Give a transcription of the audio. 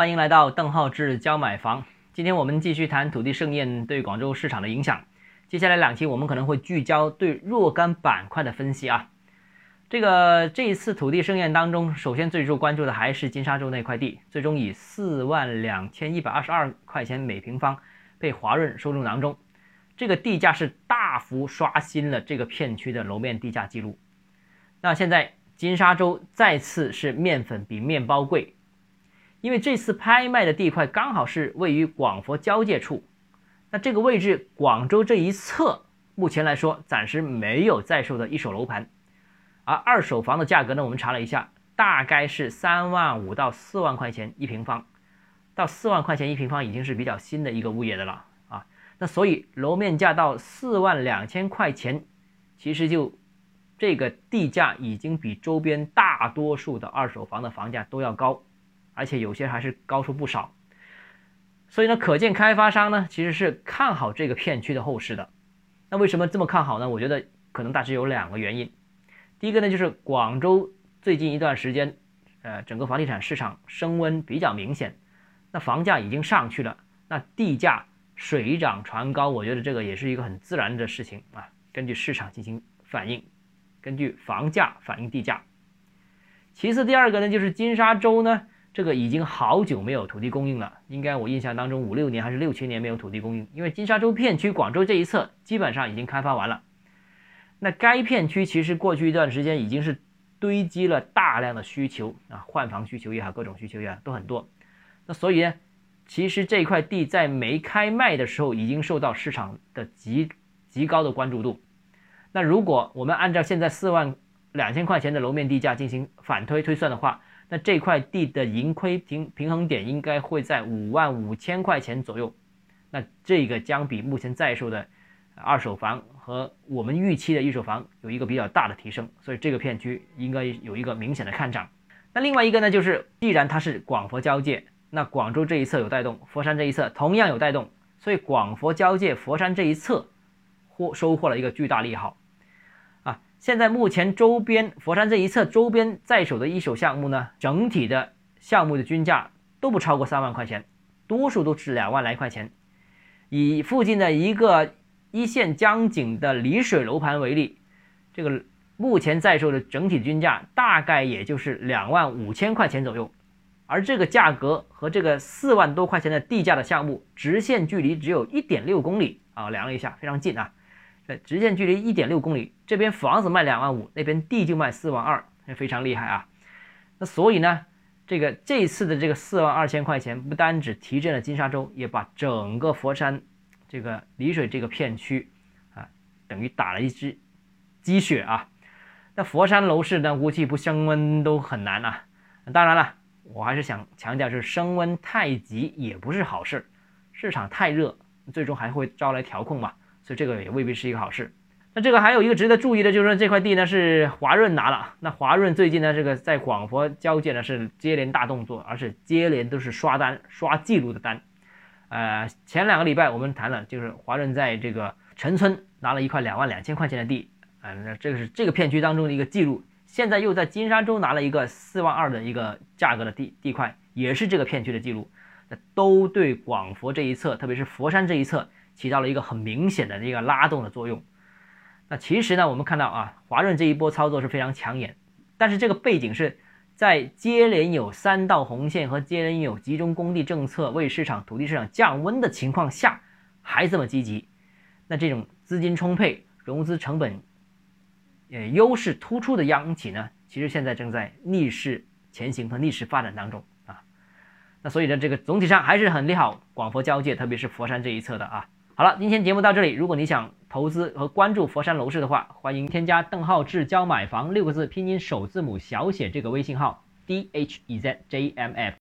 欢迎来到邓浩志教买房。今天我们继续谈土地盛宴对广州市场的影响。接下来两期我们可能会聚焦对若干板块的分析啊。这个这一次土地盛宴当中，首先最受关注的还是金沙洲那块地，最终以四万两千一百二十二块钱每平方被华润收入囊中。这个地价是大幅刷新了这个片区的楼面地价记录。那现在金沙洲再次是面粉比面包贵，因为这次拍卖的地块刚好是位于广佛交界处。那这个位置，广州这一侧目前来说暂时没有在售的一手楼盘。而二手房的价格呢，我们查了一下，大概是三万五到四万块钱一平方，到四万块钱一平方已经是比较新的一个物业的了啊。那所以楼面价到四万两千块钱，其实就这个地价已经比周边大多数的二手房的房价都要高，而且有些还是高出不少。所以呢，可见开发商呢其实是看好这个片区的后市的。那为什么这么看好呢？我觉得可能大致有两个原因。第一个呢，就是广州最近一段时间，呃，整个房地产市场升温比较明显，那房价已经上去了，那地价水涨船高，我觉得这个也是一个很自然的事情啊。根据市场进行反应，根据房价反映地价。其次，第二个呢，就是金沙洲呢，这个已经好久没有土地供应了，应该我印象当中五六年还是六七年没有土地供应，因为金沙洲片区广州这一侧基本上已经开发完了。那该片区其实过去一段时间已经是堆积了大量的需求啊，换房需求也好，各种需求也好都很多。那所以呢，其实这块地在没开卖的时候已经受到市场的极极高的关注度。那如果我们按照现在四万两千块钱的楼面地价进行反推推算的话，那这块地的盈亏平平衡点应该会在五万五千块钱左右。那这个将比目前在售的。二手房和我们预期的一手房有一个比较大的提升，所以这个片区应该有一个明显的看涨。那另外一个呢，就是既然它是广佛交界，那广州这一侧有带动，佛山这一侧同样有带动，所以广佛交界佛山这一侧获收获了一个巨大利好。现在目前周边佛山这一侧周边在手的一手项目呢，整体的项目的均价都不超过三万块钱，多数都是两万来块钱。以附近的一个。一线江景的丽水楼盘为例，这个目前在售的整体均价大概也就是两万五千块钱左右，而这个价格和这个四万多块钱的地价的项目，直线距离只有一点六公里啊，量了一下，非常近啊，直线距离一点六公里，这边房子卖两万五，那边地就卖四万二，非常厉害啊。那所以呢，这个这次的这个四万二千块钱，不单只提振了金沙洲，也把整个佛山。这个丽水这个片区啊，等于打了一支鸡血啊。那佛山楼市呢，估计不升温都很难啊。当然了，我还是想强调，就是升温太急也不是好事。市场太热，最终还会招来调控嘛，所以这个也未必是一个好事。那这个还有一个值得注意的，就是说这块地呢是华润拿了。那华润最近呢，这个在广佛交界呢是接连大动作，而且接连都是刷单、刷记录的单。呃，前两个礼拜我们谈了，就是华润在这个陈村拿了一块两万两千块钱的地，啊，那这个是这个片区当中的一个记录。现在又在金沙洲拿了一个四万二的一个价格的地地块，也是这个片区的记录，那都对广佛这一侧，特别是佛山这一侧起到了一个很明显的一个拉动的作用。那其实呢，我们看到啊，华润这一波操作是非常抢眼，但是这个背景是。在接连有三道红线和接连有集中供地政策为市场土地市场降温的情况下，还这么积极，那这种资金充沛、融资成本呃优势突出的央企呢，其实现在正在逆势前行和逆势发展当中。那所以呢，这个总体上还是很利好广佛交界，特别是佛山这一侧的啊。好了，今天节目到这里。如果你想投资和关注佛山楼市的话，欢迎添加邓浩志教买房六个字拼音首字母小写这个微信号 d h e z j m f。